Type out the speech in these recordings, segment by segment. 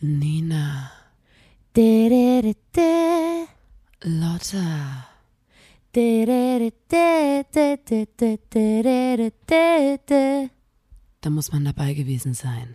Nina. Lotta. Da muss man dabei gewesen sein.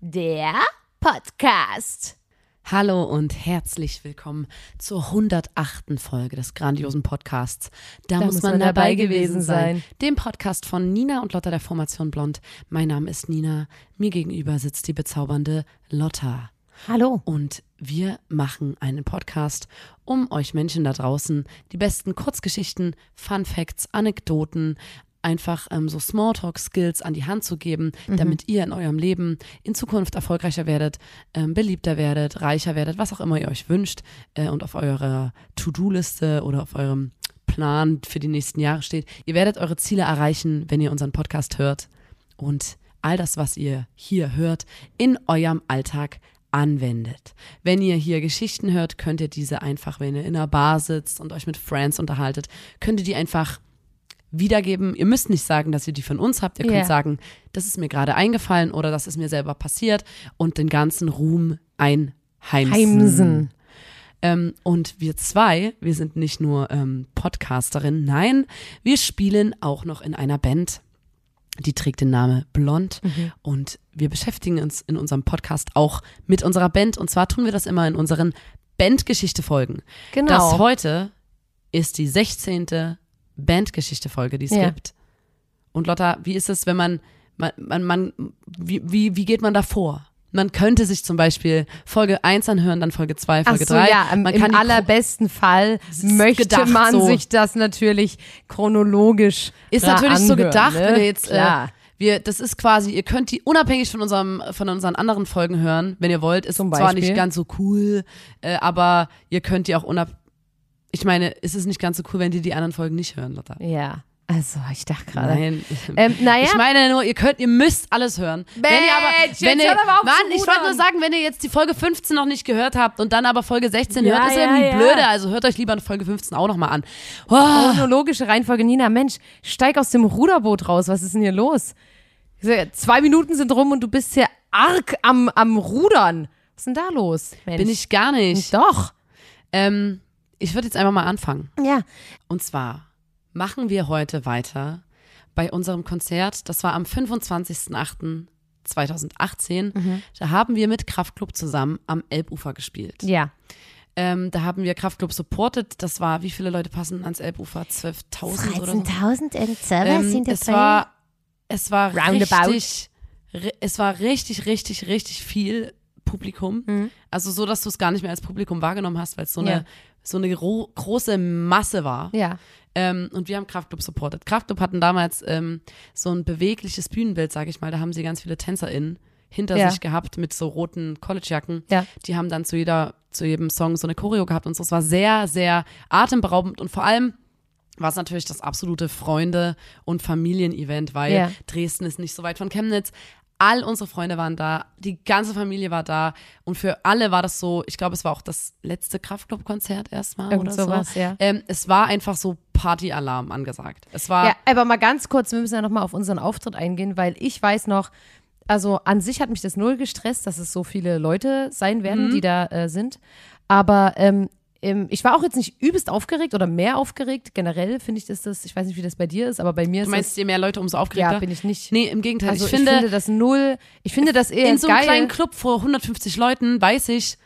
Der Podcast. Hallo und herzlich willkommen zur 108. Folge des grandiosen Podcasts. Da, muss man, dabei gewesen sein. Dem Podcast von Nina und Lotta der Formation Blond. Mein Name ist Nina. Mir gegenüber sitzt die bezaubernde Lotta. Hallo. Und wir machen einen Podcast, um euch Menschen da draußen die besten Kurzgeschichten, Fun Facts, Anekdoten, einfach ähm, so Smalltalk-Skills an die Hand zu geben, damit ihr in eurem Leben in Zukunft erfolgreicher werdet, ähm, beliebter werdet, reicher werdet, was auch immer ihr euch wünscht äh, und auf eurer To-Do-Liste oder auf eurem Plan für die nächsten Jahre steht. Ihr werdet eure Ziele erreichen, wenn ihr unseren Podcast hört und all das, was ihr hier hört, in eurem Alltag anwendet. Wenn ihr hier Geschichten hört, könnt ihr diese einfach, wenn ihr in einer Bar sitzt und euch mit Friends unterhaltet, könnt ihr die einfach wiedergeben. Ihr müsst nicht sagen, dass ihr die von uns habt. Ihr könnt Ja. sagen, das ist mir gerade eingefallen oder das ist mir selber passiert und den ganzen Ruhm einheimsen. Heimsen. Ähm, und wir zwei, wir sind nicht nur ähm, Podcasterinnen, nein, wir spielen auch noch in einer Band. Die trägt den Namen Blond Mhm. und wir beschäftigen uns in unserem Podcast auch mit unserer Band und zwar tun wir das immer in unseren Bandgeschichte-Folgen. Genau. Das heute ist die 16. Bandgeschichte-Folge, die es Ja. gibt. Und Lotta, wie ist es, wenn man, man, man, man wie, wie, wie geht man da vor? Man könnte sich zum Beispiel Folge 1 anhören, dann Folge 2, Ach Folge so, 3. ja, im, man im kann Chro- allerbesten Fall möchte gedacht man so. sich das natürlich chronologisch Ist natürlich so anhören, gedacht, ne? wenn ihr jetzt, äh, Klar. wir, das ist quasi, ihr könnt die unabhängig von unserem, von unseren anderen Folgen hören, wenn ihr wollt. Ist Zum zwar Beispiel? nicht ganz so cool, äh, aber ihr könnt die auch unab, ich meine, ist es nicht ganz so cool, wenn die die anderen Folgen nicht hören, Lotta? ja, also ich dachte gerade. Nein. Ähm, naja, Ich meine nur, ihr könnt, ihr müsst alles hören. wenn ihr aber, Mensch, wenn ihr, aber auf Mann, ich wollte nur sagen, wenn ihr jetzt die Folge 15 noch nicht gehört habt und dann aber Folge 16 Ja, hört, ist ja, irgendwie ja. blöde. Also hört euch lieber Folge 15 auch nochmal an. Oh, chronologische Reihenfolge. Nina, Mensch, steig aus dem Ruderboot raus. Was ist denn hier los? Zwei Minuten sind rum und du bist hier arg am, am Rudern. Was ist denn da los? Mensch. bin ich gar nicht. Doch. Ähm, ich würde jetzt einfach mal anfangen. Ja. Und zwar machen wir heute weiter bei unserem Konzert. Das war am 25.08.2018. Mhm. Da haben wir mit Kraftklub zusammen am Elbufer gespielt. Ja. Ähm, da haben wir Kraftklub supported. Das war, wie viele Leute passen ans Elbufer? 12.000 oder so. 13.000 und Ähm, sind es war, es war Roundabout. richtig, ri- es war richtig, richtig, richtig viel Publikum. Mhm. Also so, dass du es gar nicht mehr als Publikum wahrgenommen hast, weil es so eine, Ja. So eine gro große Masse war. Ja. Ähm, und wir haben Kraftclub supported. Kraftclub hatten damals ähm, so ein bewegliches Bühnenbild, sage ich mal. Da haben sie ganz viele TänzerInnen hinter Ja. sich gehabt mit so roten Collegejacken. Ja. Die haben dann zu jeder, zu jedem Song so eine Choreo gehabt und so. Es war sehr, sehr atemberaubend und vor allem war es natürlich das absolute Freunde- und Familienevent, weil Ja. Dresden ist nicht so weit von Chemnitz. All unsere Freunde waren da, die ganze Familie war da und für alle war das so, ich glaube, es war auch das letzte Kraftclub-Konzert erstmal Irgend oder sowas, so. ja. Ähm, es war einfach so Partyalarm angesagt. Es war Ja, aber mal ganz kurz, wir müssen ja nochmal auf unseren Auftritt eingehen, weil ich weiß noch, also an sich hat mich das null gestresst, dass es so viele Leute sein werden, Mhm. die da äh, sind. Aber ähm, ähm, ich war auch jetzt nicht übelst aufgeregt oder mehr aufgeregt. Generell finde ich das, das, ich weiß nicht, wie das bei dir ist, aber bei mir Du ist meinst, das, je mehr Leute, umso aufgeregter? ja, bin ich nicht. nee, im Gegenteil. also ich, finde, das null, ich finde das eher in so einem geil. kleinen Club vor 150 Leuten weiß ich,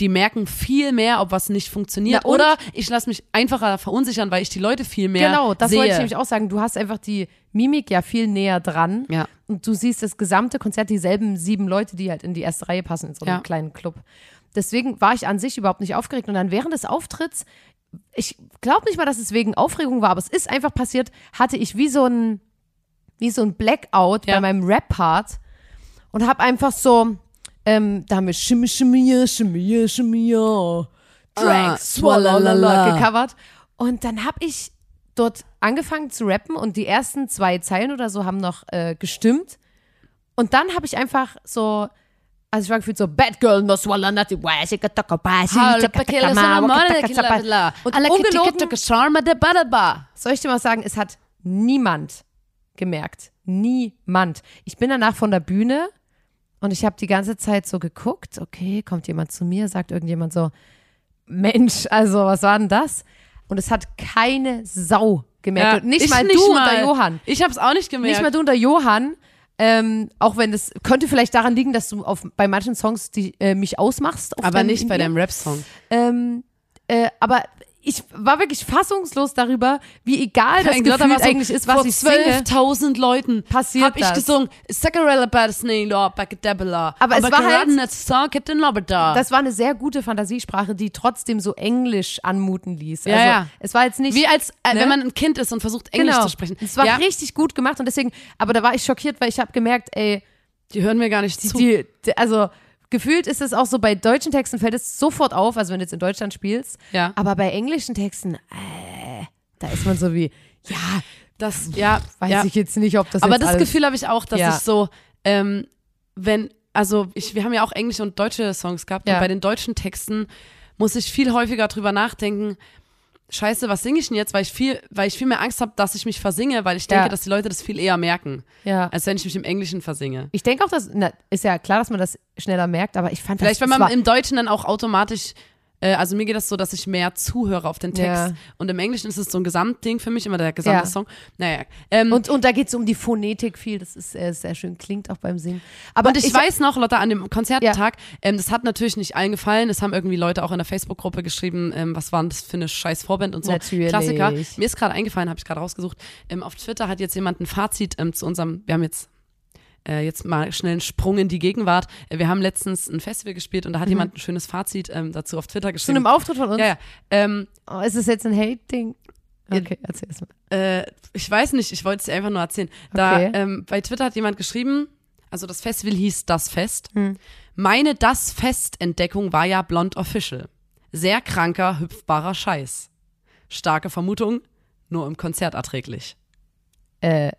die merken viel mehr, ob was nicht funktioniert. Oder ich lasse mich einfacher verunsichern, weil ich die Leute viel mehr Genau, das sehe. wollte ich nämlich auch sagen. Du hast einfach die Mimik ja viel näher dran. Ja. Und du siehst das gesamte Konzert, dieselben sieben Leute, die halt in die erste Reihe passen in so einem Ja. kleinen Club. Deswegen war ich an sich überhaupt nicht aufgeregt. Und dann während des Auftritts, ich glaube nicht mal, dass es wegen Aufregung war, aber es ist einfach passiert, hatte ich wie so ein, wie so ein Blackout Ja. bei meinem Rap-Part und habe einfach so, ähm, da haben wir Shimmy, Shimmy, Shimmy, Shimmy, Ah, Drag, Swallalala gecovert. Und dann habe ich dort angefangen zu rappen und die ersten zwei Zeilen oder so haben noch äh, gestimmt. Und dann habe ich einfach so Also ich war gefühlt so, Bad Girl, no swallow nothing, why she got talk about. Und ungelogen, soll ich dir mal sagen, es hat niemand gemerkt. Niemand. Ich bin danach von der Bühne und ich habe die ganze Zeit so geguckt, okay, kommt jemand zu mir, sagt irgendjemand so, Mensch, also was war denn das? Und es hat keine Sau gemerkt. und nicht ich mal nicht du und mal. der Johann. Ich hab's auch nicht gemerkt. Nicht mal du und der Johann. Ähm, auch wenn es könnte vielleicht daran liegen, dass du auf, bei manchen Songs die, äh, mich ausmachst. auf aber nicht bei deinem Rap-Song. Ähm, äh, aber ich war wirklich fassungslos darüber, wie egal das Gefühl eigentlich ist, was vor ich singe. 12.000 Leuten passiert hab ich das. gesungen. Sakarella Badesney, Lord Bacadabella. Aber es war halt-. Das war eine sehr gute Fantasiesprache, die trotzdem so englisch anmuten ließ. Ja, also, ja. Es war jetzt nicht. Wie als, äh, Ne? wenn man ein Kind ist und versucht, Englisch genau. zu sprechen. Es war ja, richtig gut gemacht und deswegen, aber da war ich schockiert, weil ich habe gemerkt, ey, die hören mir gar nicht die, zu. die, also gefühlt ist es auch so, bei deutschen Texten fällt es sofort auf, also wenn du jetzt in Deutschland spielst. Ja. Aber bei englischen Texten, äh, da ist man so wie, ja, das, ja, weiß ja. ich jetzt nicht, ob das Aber das Gefühl habe ich auch, dass Ja. ich so, ähm, wenn, also ich, wir haben ja auch englische und deutsche Songs gehabt Ja. und bei den deutschen Texten muss ich viel häufiger drüber nachdenken, Scheiße, was singe ich denn jetzt? Weil ich viel, weil ich viel mehr Angst habe, dass ich mich versinge, weil ich denke, Ja. dass die Leute das viel eher merken, Ja. als wenn ich mich im Englischen versinge. Ich denke auch, dass, na, ist ja klar, dass man das schneller merkt, aber ich fand Vielleicht, das, wenn das man war, im Deutschen dann auch automatisch, also mir geht das so, dass ich mehr zuhöre auf den Text. Ja. Und im Englischen ist es so ein Gesamtding für mich, immer der gesamte Ja. Song. Naja. Ähm, und, und da geht es um die Phonetik viel, das ist äh, sehr schön, klingt auch beim Singen. Aber Und ich, weiß noch, Lotta, an dem Konzerttag, ähm, das hat natürlich nicht allen gefallen. Es haben irgendwie Leute auch in der Facebook-Gruppe geschrieben, ähm, was war denn das für eine scheiß Vorband und so. Natürlich. Klassiker. Mir ist gerade eingefallen, habe ich gerade rausgesucht. Ähm, auf Twitter hat jetzt jemand ein Fazit ähm, zu unserem, wir haben jetzt äh, jetzt mal schnell einen Sprung in die Gegenwart. Äh, wir haben letztens ein Festival gespielt und da hat jemand ein schönes Fazit ähm, dazu auf Twitter zu geschrieben. einem Auftritt von uns. ja, ja. Ähm, Oh, ist es jetzt ein Hate-Ding? Okay, erzähl es mal. äh, ich weiß nicht, ich wollte es dir einfach nur erzählen. Da, Okay. ähm, bei Twitter hat jemand geschrieben, also das Festival hieß Das Fest. Hm. Meine Das Fest-Entdeckung war ja Blond Official. Sehr kranker, hüpfbarer Scheiß. Starke Vermutung, nur im Konzert erträglich. Äh,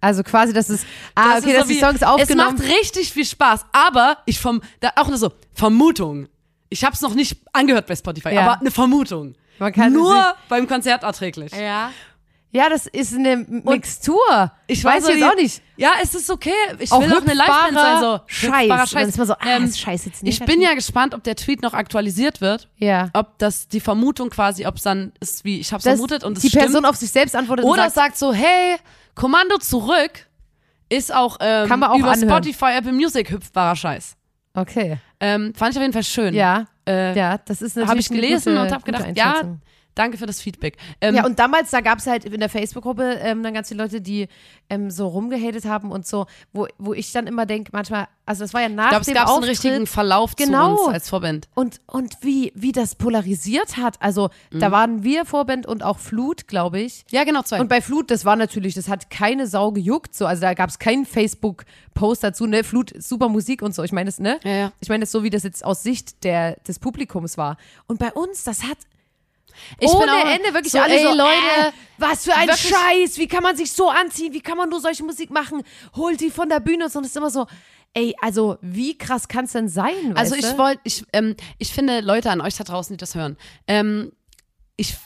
also quasi, dass es, ah, Das okay, ist dass so die wie- Songs aufgenommen Es macht richtig viel Spaß, aber ich vom, da auch nur so, Vermutung. Ich habe es noch nicht angehört bei Spotify, Ja. aber eine Vermutung. Man kann es nur nicht- beim Konzert erträglich. Ja. Ja, das ist eine Mixtur. Ich weiß so jetzt auch nicht. Ja, es ist okay. Ich Auch will auch eine Liveband sein. So. Scheiß. Man so, ah, Ähm, Scheiß jetzt ich negativ. bin ja gespannt, ob der Tweet noch aktualisiert wird. Ja. Ob das die Vermutung quasi, ob es dann ist wie, ich habe Dass vermutet und es die stimmt. Person auf sich selbst antwortet Oder sagt, sagt so, hey, Kommando zurück ist auch, ähm, Kann man auch über anhören. Spotify, Apple Music hüpfbarer Scheiß. okay. Ähm, fand ich auf jeden Fall schön. Ja, Äh, ja, das ist natürlich habe ich gelesen gute, und habe gedacht, ja. Danke für das Feedback. Ähm, Ja, und damals, da gab es halt in der Facebook-Gruppe ähm, dann ganz viele Leute, die ähm, so rumgehatet haben und so, wo, wo ich dann immer denke, manchmal, also das war ja nach ich glaube, es dem gab so einen Auftritt richtigen Verlauf Genau. zu uns als Vorband. und, und wie, wie das polarisiert hat. Also Mhm. da waren wir Vorband und auch Flut, glaube ich. Ja, genau, zwei. Und bei Flut, das war natürlich, das hat keine Sau gejuckt. So. Also da gab es keinen Facebook-Post dazu, ne? Flut, super Musik und so. Ich meine das, ne? Ja, ja. Ich meine das so, wie das jetzt aus Sicht der, des Publikums war. Und bei uns, das hat Ich ohne bin auch Ende wirklich so, alle ey, so, Leute, äh, was für ein wirklich- Scheiß, wie kann man sich so anziehen, wie kann man nur solche Musik machen, holt die von der Bühne und so. Und es ist immer so, ey, also wie krass kann es denn sein, Also ich wollte, ich, ähm, ich finde Leute an euch da draußen, die das hören, ähm, ich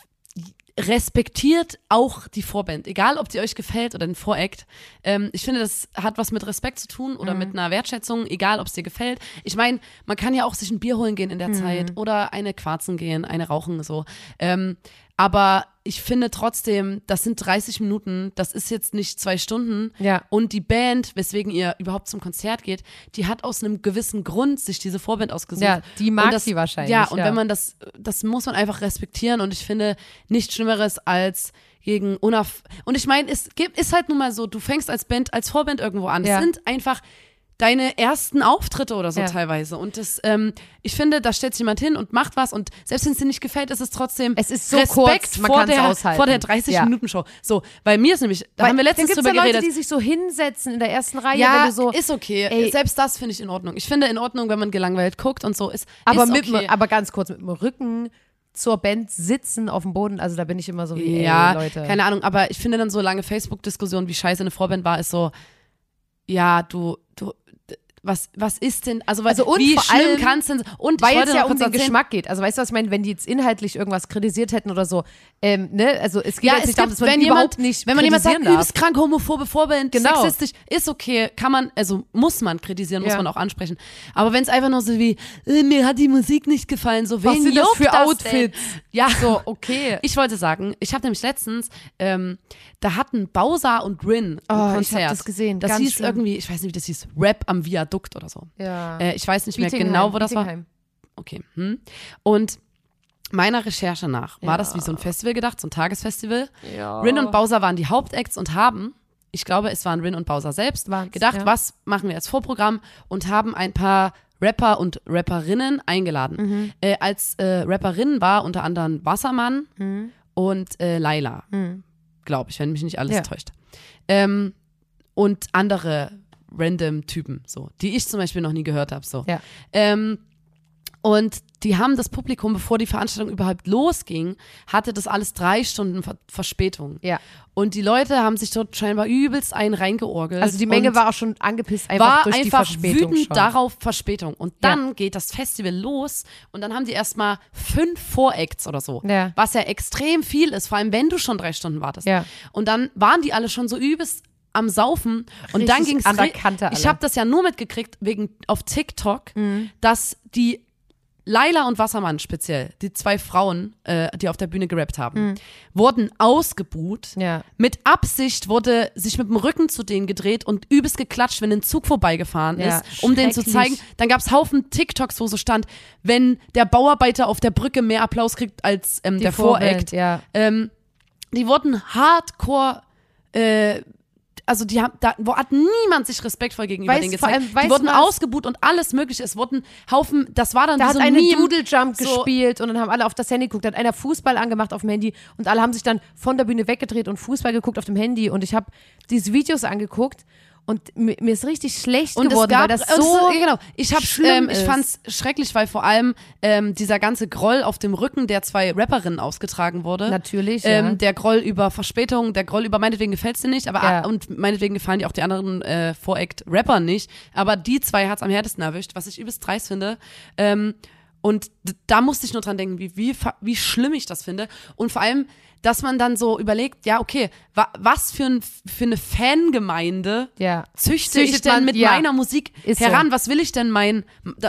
respektiert auch die Vorband, egal ob die euch gefällt oder den Voract. Ähm, ich finde, das hat was mit Respekt zu tun oder mit einer Wertschätzung, egal ob es dir gefällt. Ich meine, man kann ja auch sich ein Bier holen gehen in der Zeit oder eine Quarzen gehen, eine rauchen so. Ähm, aber ich finde trotzdem, das sind 30 Minuten, das ist jetzt nicht zwei Stunden. Ja. Und die Band, weswegen ihr überhaupt zum Konzert geht, die hat aus einem gewissen Grund sich diese Vorband ausgesucht. Ja, die mag das, sie wahrscheinlich, Ja, und ja. wenn man das, das muss man einfach respektieren und ich finde nichts Schlimmeres als gegen unaff. Und ich meine, es gibt, ist halt nun mal so, du fängst als Band, als Vorband irgendwo an. Ja. Es sind einfach deine ersten Auftritte oder so Ja. teilweise. Und das, ähm, ich finde, da stellt sich jemand hin und macht was und selbst wenn es dir nicht gefällt, ist es trotzdem Es ist so Respekt kurz, vor, der, aushalten. vor der 30-Minuten-Show. So, bei mir ist nämlich, da Weil haben wir letztens drüber ja Leute, geredet. die sich so hinsetzen in der ersten Reihe, ja, wenn du so, ist okay. ey. Selbst das finde ich in Ordnung. Ich finde in Ordnung, wenn man gelangweilt guckt und so ist. aber ist mit, okay. aber ganz kurz mit dem Rücken zur Band sitzen auf dem Boden, also da bin ich immer so wie, Ja, ey, Leute. keine Ahnung, aber ich finde dann so lange Facebook-Diskussion, wie scheiße eine Vorband war, ist so, ja, du, was, was ist denn, also, Also und wie vor schlimm allem, kann es denn, und Weil ich es ja um den erzählen, Geschmack geht. Also weißt du, was ich meine? Wenn die jetzt inhaltlich irgendwas kritisiert hätten oder so, ähm, ne? Also es geht Ja, jetzt es nicht darum, gibt, dass man wenn die jemand, überhaupt nicht wenn man jemand sagt, darf. übelst krank, homophobe Vorband, Genau. sexistisch, ist okay, kann man, also muss man kritisieren, muss Ja. man auch ansprechen. Aber wenn es einfach nur so wie, äh, mir hat die Musik nicht gefallen, so Was wen sind das für das Outfits? Denn? Ja, So, okay. Ich wollte sagen, ich habe nämlich letztens, ähm, da hatten Bowser und Rin ein Oh, ich Konzert. hab das gesehen, Das ganz hieß schlimm. irgendwie, ich weiß nicht, wie das hieß, Rap am Viadukt oder so. Ja. Äh, ich weiß nicht mehr genau, wo das war. Bietigheim. Okay. Hm. Und meiner Recherche nach war Ja. das wie so ein Festival gedacht, so ein Tagesfestival. Ja. Rin und Bowser waren die Hauptacts und haben, ich glaube, es waren Rin und Bowser selbst, Waren's, gedacht, ja. was machen wir als Vorprogramm und haben ein paar Rapper und Rapperinnen eingeladen. Mhm. Äh, als äh, Rapperinnen war unter anderem Wassermann Mhm. und äh, Laila, glaube ich, wenn mich nicht alles täuscht. Ähm, und andere random Typen, so, die ich zum Beispiel noch nie gehört habe. So. Ja. Ähm, und die haben das Publikum, bevor die Veranstaltung überhaupt losging, hatte das alles drei Stunden Ver Verspätung. Ja. Und die Leute haben sich dort scheinbar übelst einen reingeorgelt. Also die Menge war auch schon angepisst einfach war durch die einfach Verspätung wütend schon. darauf Verspätung. Und dann Ja. geht das Festival los und dann haben die erstmal fünf Voracts oder so. Ja. Was ja extrem viel ist, vor allem wenn du schon drei Stunden wartest. Ja. Und dann waren die alle schon so übelst am Saufen und Richtig dann ging es Ich habe das ja nur mitgekriegt wegen auf TikTok, Mhm. dass die Laila und Wassermann speziell, die zwei Frauen, äh, die auf der Bühne gerappt haben, wurden ausgebuht. Mhm. Ja. Mit Absicht wurde sich mit dem Rücken zu denen gedreht und übelst geklatscht, wenn ein Zug vorbeigefahren Ja, ist, um denen zu zeigen. Dann gab es Haufen TikToks, wo so stand, wenn der Bauarbeiter auf der Brücke mehr Applaus kriegt als ähm, der Voract. ja. Ähm, die wurden hardcore, äh, also die haben, da wo hat niemand sich respektvoll gegenüber Weißt- denen gezeigt. allem, die wurden was? ausgebuht und alles mögliche. Es wurden Haufen, das war dann Da hat so ein eine Meme. Doodle Jump So- gespielt und dann haben alle auf das Handy geguckt. Da hat einer Fußball angemacht auf dem Handy und alle haben sich dann von der Bühne weggedreht und Fußball geguckt auf dem Handy. Und ich habe diese Videos angeguckt und mir, mir ist richtig schlecht Und geworden, es gab, weil das und so es, genau, ich schlimm ähm, ich fand's schrecklich, weil vor allem ähm, dieser ganze Groll auf dem Rücken der zwei Rapperinnen ausgetragen wurde. Natürlich, ähm, ja. Der Groll über Verspätung, der Groll über meinetwegen gefällt's dir nicht, aber Ja. und meinetwegen gefallen dir auch die anderen äh, Voract-Rapper nicht. Aber die zwei hat's am härtesten erwischt, was ich übelst dreist finde. Ähm, und da musste ich nur dran denken, wie, wie, wie schlimm ich das finde. Und vor allem, dass man dann so überlegt, ja, okay, wa, was für, ein, für eine Fangemeinde ja. züchte ich Züchtet denn man- mit ja. meiner Musik Ist so. heran? Was will ich denn mein,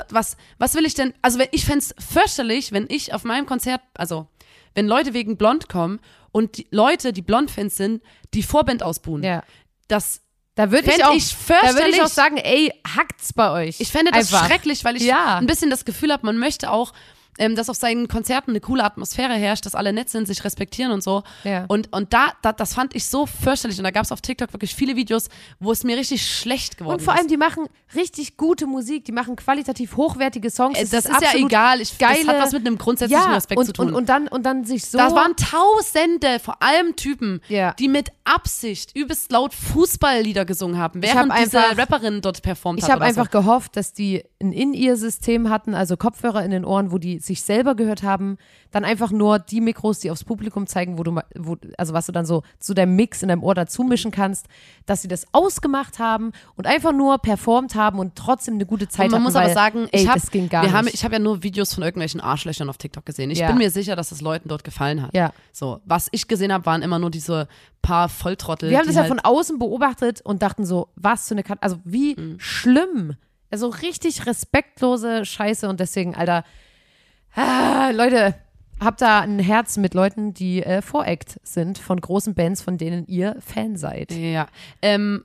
was, was will ich denn, also wenn, ich fänd's fürchterlich, wenn ich auf meinem Konzert, also wenn Leute wegen Blond kommen und die Leute, die Blond-Fans sind, die Vorband ausbuhen. ja. Das, Da würde ich auch, ich da würde ich auch sagen, ey, hackt's bei euch. ich fände das Einfach. schrecklich, weil ich Ja. ein bisschen das Gefühl habe, man möchte auch, ähm, dass auf seinen Konzerten eine coole Atmosphäre herrscht, dass alle nett sind, sich respektieren und so. Ja. Und, und da, da, das fand ich so fürchterlich. Und da gab es auf TikTok wirklich viele Videos, wo es mir richtig schlecht geworden Und vor ist. allem, die machen richtig gute Musik, die machen qualitativ hochwertige Songs. Äh, Es das ist ja absolut egal. Ich, das geile, hat was mit einem grundsätzlichen ja, Respekt und, zu tun. Und, und, dann, und dann sich so. das waren Tausende, vor allem Typen, Ja. die mit Absicht übelst laut Fußballlieder gesungen haben, hab während diese einfach- Rapperin dort performt Ich hat. habe oder einfach so. gehofft, dass die ein In-Ear-System hatten, also Kopfhörer in den Ohren, wo die sich selber gehört haben. Dann einfach nur die Mikros, die aufs Publikum zeigen, wo du, wo, also was du dann so zu deinem Mix in deinem Ohr dazu mischen kannst, dass sie das ausgemacht haben und einfach nur performt haben und trotzdem eine gute Zeit Und man hatten. muss aber weil, sagen, ey, ich habe das nicht. ich habe ja nur Videos von irgendwelchen Arschlöchern auf TikTok gesehen. Ich Ja. bin mir sicher, dass es Leuten dort gefallen hat. Ja. So, was ich gesehen habe, waren immer nur diese paar Volltrottel. Wir haben das ja halt, von außen beobachtet und dachten so, was für eine Kat also wie Mhm. schlimm. Also richtig respektlose Scheiße und deswegen, Alter, ah, Leute, habt da ein Herz mit Leuten, die äh, Voract sind von großen Bands, von denen ihr Fan seid. Ja. Ähm,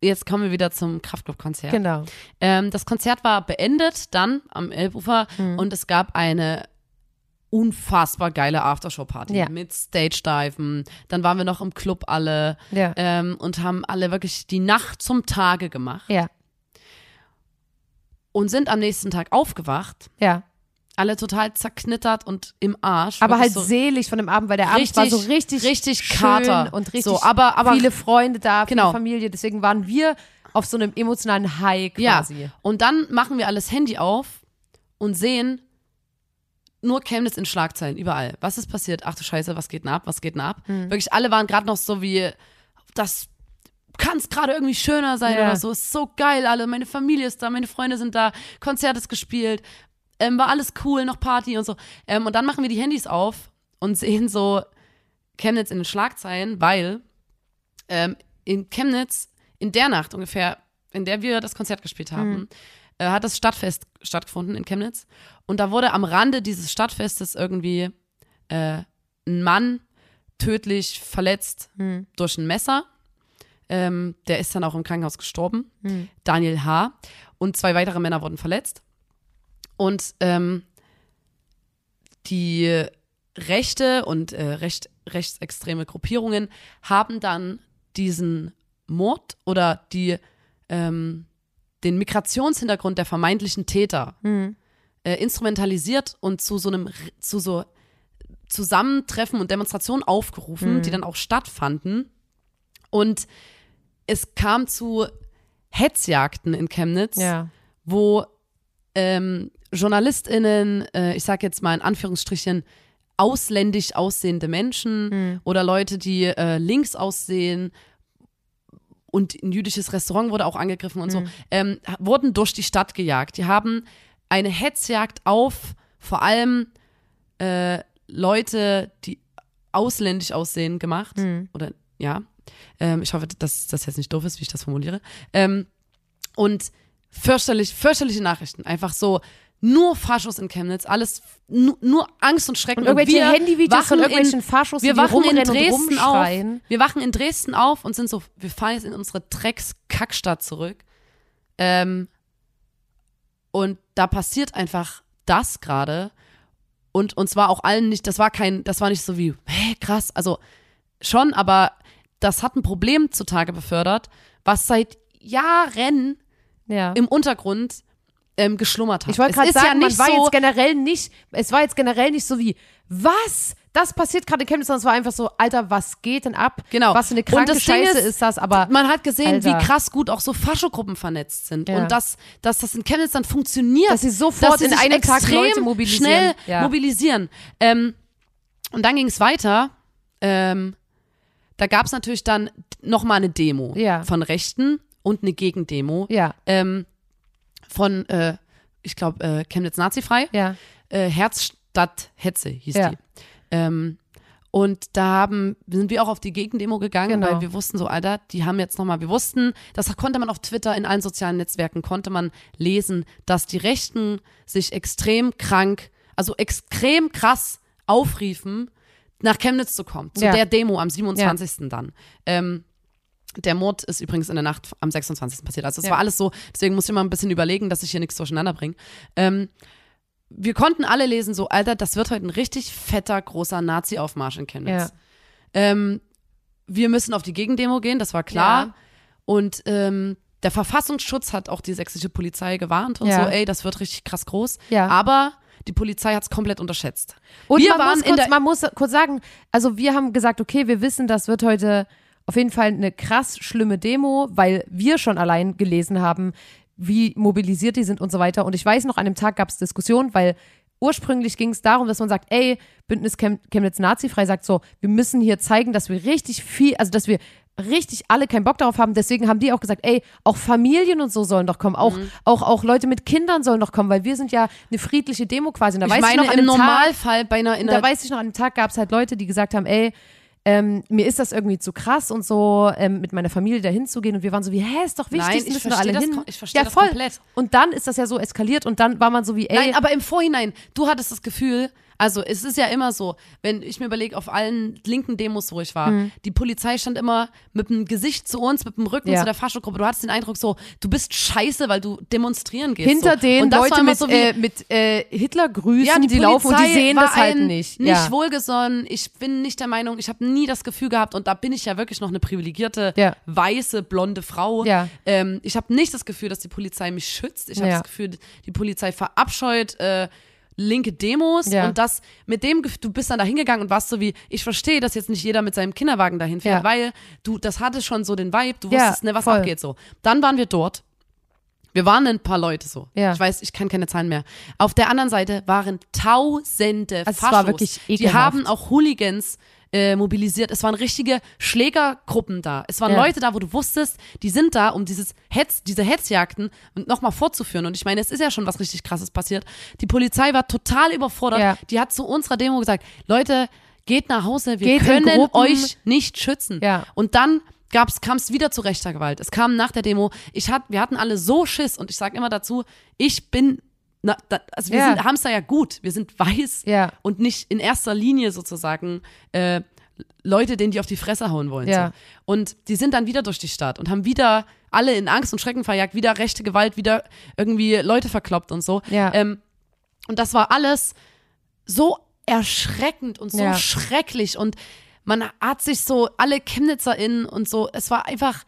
jetzt kommen wir wieder zum Kraftclub-Konzert. Genau. Ähm, das Konzert war beendet dann am Elbufer Mhm. und es gab eine unfassbar geile Aftershow-Party Ja. mit Stage-Diven. Dann waren wir noch im Club alle Ja. ähm, und haben alle wirklich die Nacht zum Tage gemacht Ja. und sind am nächsten Tag aufgewacht, Ja. Alle total zerknittert und im Arsch. Aber halt so selig von dem Abend, weil der Abend war so richtig, richtig schön Kater und richtig so, aber, aber viele Freunde da, viele Genau. Familie. Deswegen waren wir auf so einem emotionalen High quasi. Ja. Und dann machen wir alles Handy auf und sehen nur Chemnitz in Schlagzeilen, überall. Was ist passiert? Ach du Scheiße, was geht denn ab? Was geht denn ab? Hm. Wirklich, alle waren gerade noch so wie das kann es gerade irgendwie schöner sein Ja. oder so. Ist so geil, alle. Meine Familie ist da, meine Freunde sind da, Konzert ist gespielt, ähm, war alles cool, noch Party und so. Ähm, und dann machen wir die Handys auf und sehen so Chemnitz in den Schlagzeilen, weil ähm, in Chemnitz in der Nacht ungefähr, in der wir das Konzert gespielt haben, äh, hat das Stadtfest stattgefunden in Chemnitz. Und da wurde am Rande dieses Stadtfestes irgendwie äh, ein Mann tödlich verletzt durch ein Messer. Ähm, der ist dann auch im Krankenhaus gestorben. Daniel H. Und zwei weitere Männer wurden verletzt. Und ähm, die rechte und äh, recht, rechtsextreme Gruppierungen haben dann diesen Mord oder die, ähm, den Migrationshintergrund der vermeintlichen Täter äh, instrumentalisiert und zu so einem, zu so Zusammentreffen und Demonstrationen aufgerufen, die dann auch stattfanden. Und es kam zu Hetzjagden in Chemnitz, Ja. wo ähm, JournalistInnen, äh, ich sag jetzt mal in Anführungsstrichen, ausländisch aussehende Menschen oder Leute, die äh, links aussehen und ein jüdisches Restaurant wurde auch angegriffen und so, ähm, wurden durch die Stadt gejagt. Die haben eine Hetzjagd auf vor allem äh, Leute, die ausländisch aussehen, gemacht. Oder ja. Ähm, ich hoffe, dass das jetzt nicht doof ist, wie ich das formuliere. Ähm, und fürchterlich, fürchterliche Nachrichten. Einfach so, nur Faschos in Chemnitz, alles, nur, nur Angst und Schrecken. Und irgendwelche wir Handyvideos wachen von irgendwelchen in, Faschos, wir die wachen in und Dresden auf. Wir wachen in Dresden auf und sind so, wir fahren jetzt in unsere Drecks-Kackstadt zurück. Ähm, und da passiert einfach das gerade. Und uns war auch allen nicht, das war kein, das war nicht so wie, hä, krass, also schon, aber das hat ein Problem zutage befördert, was seit Jahren Ja. im Untergrund ähm, geschlummert hat. Ich wollte Es gerade sagen, ja nicht man war so, jetzt generell nicht, es war jetzt generell nicht so wie, was? Das passiert gerade in Chemnitz, sondern es war einfach so, Alter, was geht denn ab? Genau. Was für eine Und kranke das Scheiße ist, ist, das, aber man hat gesehen, Alter. wie krass gut auch so Faschogruppen vernetzt sind Ja. und dass, dass das in Chemnitz dann funktioniert. Dass sie sofort dass sie in einem Tag extrem Leute mobilisieren. schnell Ja. mobilisieren. Ähm, und dann ging es weiter. Ähm, da gab es natürlich dann nochmal eine Demo Ja. von Rechten und eine Gegendemo ja, ähm, von, äh, ich glaube, äh, Chemnitz Nazifrei ja. äh, Herzstadt Hetze hieß Ja. die. Ähm, und da haben, sind wir auch auf die Gegendemo gegangen, Genau. weil wir wussten so, Alter, die haben jetzt nochmal, wir wussten, das konnte man auf Twitter, in allen sozialen Netzwerken, konnte man lesen, dass die Rechten sich extrem krank, also extrem krass aufriefen, nach Chemnitz zu kommen, zu Ja. der Demo am 27. dann. Ähm, der Mord ist übrigens in der Nacht am 26. passiert. Also es Ja. war alles so, deswegen muss ich immer ein bisschen überlegen, dass ich hier nichts durcheinander bringe. Ähm, wir konnten alle lesen, so, Alter, das wird heute ein richtig fetter, großer Nazi-Aufmarsch in Chemnitz. Ja. Ähm, wir müssen auf die Gegendemo gehen, das war klar. Ja. Und ähm, der Verfassungsschutz hat auch die sächsische Polizei gewarnt und Ja. so, ey, das wird richtig krass groß. Ja. Aber die Polizei hat es komplett unterschätzt. Und wir man, waren muss kurz, man muss kurz sagen, also wir haben gesagt, okay, wir wissen, das wird heute auf jeden Fall eine krass schlimme Demo, weil wir schon allein gelesen haben, wie mobilisiert die sind und so weiter. Und ich weiß noch, an dem Tag gab es Diskussionen, weil ursprünglich ging es darum, dass man sagt, ey, Bündnis Chem Chemnitz Nazifrei sagt so, wir müssen hier zeigen, dass wir richtig viel, also dass wir richtig alle keinen Bock darauf haben. Deswegen haben die auch gesagt, ey, auch Familien und so sollen doch kommen, auch, Mhm. auch, auch Leute mit Kindern sollen doch kommen, weil wir sind ja eine friedliche Demo quasi. Und da ich weiß meine, ich noch, im dem Tag, Normalfall bei einer, in da einer weiß ich noch, an dem Tag gab es halt Leute, die gesagt haben, ey, ähm, mir ist das irgendwie zu krass und so, ähm, mit meiner Familie da hinzugehen. Und wir waren so wie, hä, ist doch wichtig, Nein, das ich müssen wir alle das hin. ich verstehe ja, das voll. komplett. Und dann ist das ja so eskaliert und dann war man so wie, ey, Nein, aber im Vorhinein, du hattest das Gefühl, also es ist ja immer so, wenn ich mir überlege, auf allen linken Demos, wo ich war, die Polizei stand immer mit dem Gesicht zu uns, mit dem Rücken Mhm. Ja. zu der Faschogruppe. Du hattest den Eindruck so, du bist scheiße, weil du demonstrieren gehst. hinter so. denen Leute mit, so wie, äh, mit äh, Hitlergrüßen, ja, die, die laufen und die sehen das halt nicht. Nicht ja. wohlgesonnen. Ich bin nicht der Meinung, ich habe nie das Gefühl gehabt, und da bin ich ja wirklich noch eine privilegierte, Ja. weiße, blonde Frau. Ähm, ich habe nicht das Gefühl, dass die Polizei mich schützt. Ich habe das Gefühl, die Polizei verabscheut äh, linke Demos Ja. und das mit dem Gefühl, du bist dann da hingegangen und warst so wie, ich verstehe, dass jetzt nicht jeder mit seinem Kinderwagen dahin fährt, Ja. weil du, das hatte schon so den Vibe, du Ja, wusstest, ne, was voll. abgeht so. Dann waren wir dort. Wir waren ein paar Leute so. Ja. Ich weiß, ich kann keine Zahlen mehr. Auf der anderen Seite waren tausende Also es Faschos. war wirklich Die ekelhaft. haben auch Hooligans äh, mobilisiert. Es waren richtige Schlägergruppen da. Es waren Ja. Leute da, wo du wusstest, die sind da, um dieses Hetz, diese Hetzjagden nochmal fortzuführen. Und ich meine, es ist ja schon was richtig krasses passiert. Die Polizei war total überfordert. Ja. Die hat zu unserer Demo gesagt, Leute, geht nach Hause, wir Geht können euch nicht schützen. Ja. Und dann kam es wieder zu rechter Gewalt. Es kam nach der Demo. Ich hat, wir hatten alle so Schiss und ich sage immer dazu, ich bin, na, da, also wir Ja. sind, haben es da ja gut. Wir sind weiß Ja. und nicht in erster Linie sozusagen äh, Leute, denen die auf die Fresse hauen wollen. Ja. So. Und die sind dann wieder durch die Stadt und haben wieder alle in Angst und Schrecken verjagt, wieder rechte Gewalt, wieder irgendwie Leute verkloppt und so. Ja. Ähm, und das war alles so erschreckend und so Ja. schrecklich und man hat sich so, alle ChemnitzerInnen und so, es war einfach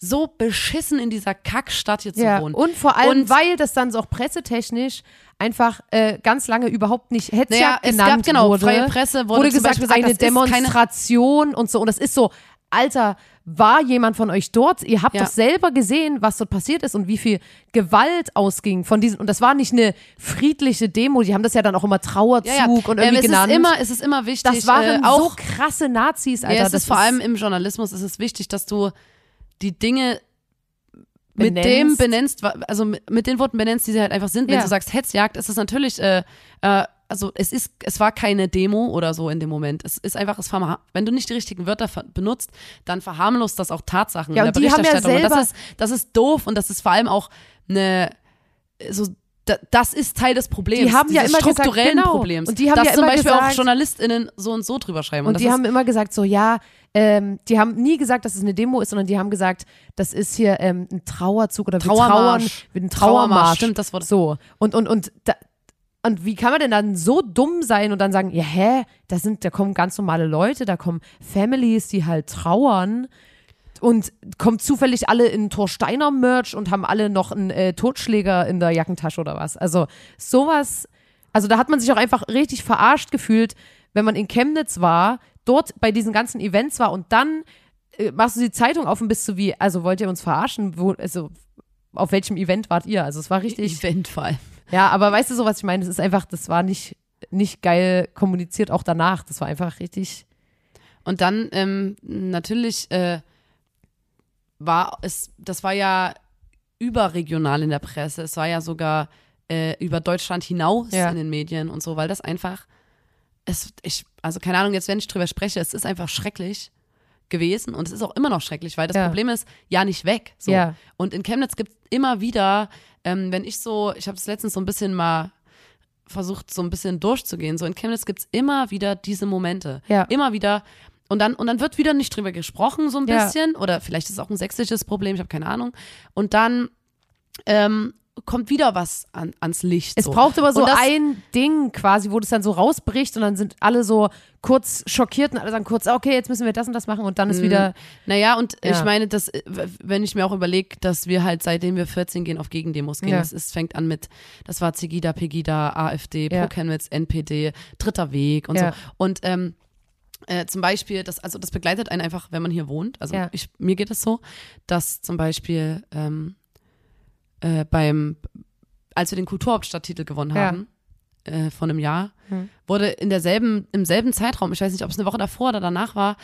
so beschissen in dieser Kackstadt hier zu Ja, wohnen. und vor allem, Und- weil das dann so auch pressetechnisch einfach äh, ganz lange überhaupt nicht Hetzjagd Naja, es genannt gab, genau, wurde. freie Presse wurde wurde gesagt, gesagt, eine Demonstration und so. Und das ist so, Alter, war jemand von euch dort? Ihr habt Ja. doch selber gesehen, was dort passiert ist und wie viel Gewalt ausging von diesen. Und das war nicht eine friedliche Demo, die haben das ja dann auch immer Trauerzug ja, ja. und Ähm, irgendwie es genannt. ist immer, es ist immer wichtig, das waren äh, auch so krasse Nazis, Alter. ja, es das ist vor allem im Journalismus ist es wichtig, dass du die Dinge mit Benennst. dem benennst, also mit mit den Worten benennst, die sie halt einfach sind. Wenn Ja. du sagst Hetzjagd, ist es natürlich, äh, äh, also es ist, es war keine Demo oder so in dem Moment. Es ist einfach, es wenn du nicht die richtigen Wörter benutzt, dann verharmlost das auch Tatsachen Ja, in und der die haben ja Berichterstattung. und selber- das ist, das ist doof und das ist vor allem auch eine, so da- das ist Teil des Problems, Die haben ja immer gesagt, strukturellen genau. Problems. Und die haben dass ja zum Beispiel auch gesagt- JournalistInnen so und so drüber schreiben. Und das die haben immer gesagt, so, ja, ähm, die haben nie gesagt, dass es eine Demo ist, sondern die haben gesagt, das ist hier ähm, ein Trauerzug oder wir trauern, Trauermarsch. wir ein Trauermarsch, Trauermarsch. stimmt, das Wort. So. Und, und, und, da, und wie kann man denn dann so dumm sein und dann sagen, ja, hä, da sind, da kommen ganz normale Leute, da kommen Families, die halt trauern und kommen zufällig alle in Torsteiner Merch und haben alle noch einen äh, Totschläger in der Jackentasche oder was. Also sowas, also da hat man sich auch einfach richtig verarscht gefühlt, wenn man in Chemnitz war, dort bei diesen ganzen Events war und dann äh, machst du die Zeitung auf und bist so wie, also wollt ihr uns verarschen? Wo, also auf welchem Event wart ihr? Also es war richtig, Eventfall. ja, aber weißt du so, was ich meine? Es ist einfach, das war nicht, nicht geil kommuniziert, auch danach. Das war einfach richtig, Und dann ähm, natürlich äh, war es, das war ja überregional in der Presse. Es war ja sogar äh, über Deutschland hinaus Ja. in den Medien und so, weil das einfach, es, ich, also keine Ahnung, jetzt wenn ich drüber spreche, es ist einfach schrecklich gewesen und es ist auch immer noch schrecklich, weil das Ja. Problem ist, ja nicht weg. So. Ja. Und in Chemnitz gibt es immer wieder, ähm, wenn ich so, ich habe das letztens so ein bisschen mal versucht, so ein bisschen durchzugehen, so in Chemnitz gibt es immer wieder diese Momente. Ja. Immer wieder. Und dann, und dann wird wieder nicht drüber gesprochen, so ein bisschen. Oder vielleicht ist es auch ein sächsisches Problem, ich habe keine Ahnung. Und dann ähm, kommt wieder was an, ans Licht. Es so. braucht aber so das- ein Ding quasi, wo das dann so rausbricht und dann sind alle so kurz schockiert und alle sagen kurz, okay, jetzt müssen wir das und das machen und dann ist wieder, Naja, und Ja. ich meine, dass, äh, wenn ich mir auch überlege, dass wir halt seitdem wir 14 gehen auf Gegendemos gehen, Ja. das ist, fängt an mit, das war Zigida, Pegida, AfD, Ja. Pro Chemnitz, NPD, Dritter Weg und Ja. so. Und ähm, äh, zum Beispiel, das, also das begleitet einen einfach, wenn man hier wohnt. Also ich, mir geht es so, dass zum Beispiel ähm, äh, beim, als wir den Kulturhauptstadttitel gewonnen Ja. haben, äh, vor einem Jahr, Hm. wurde in derselben, im selben Zeitraum, ich weiß nicht, ob es eine Woche davor oder danach war,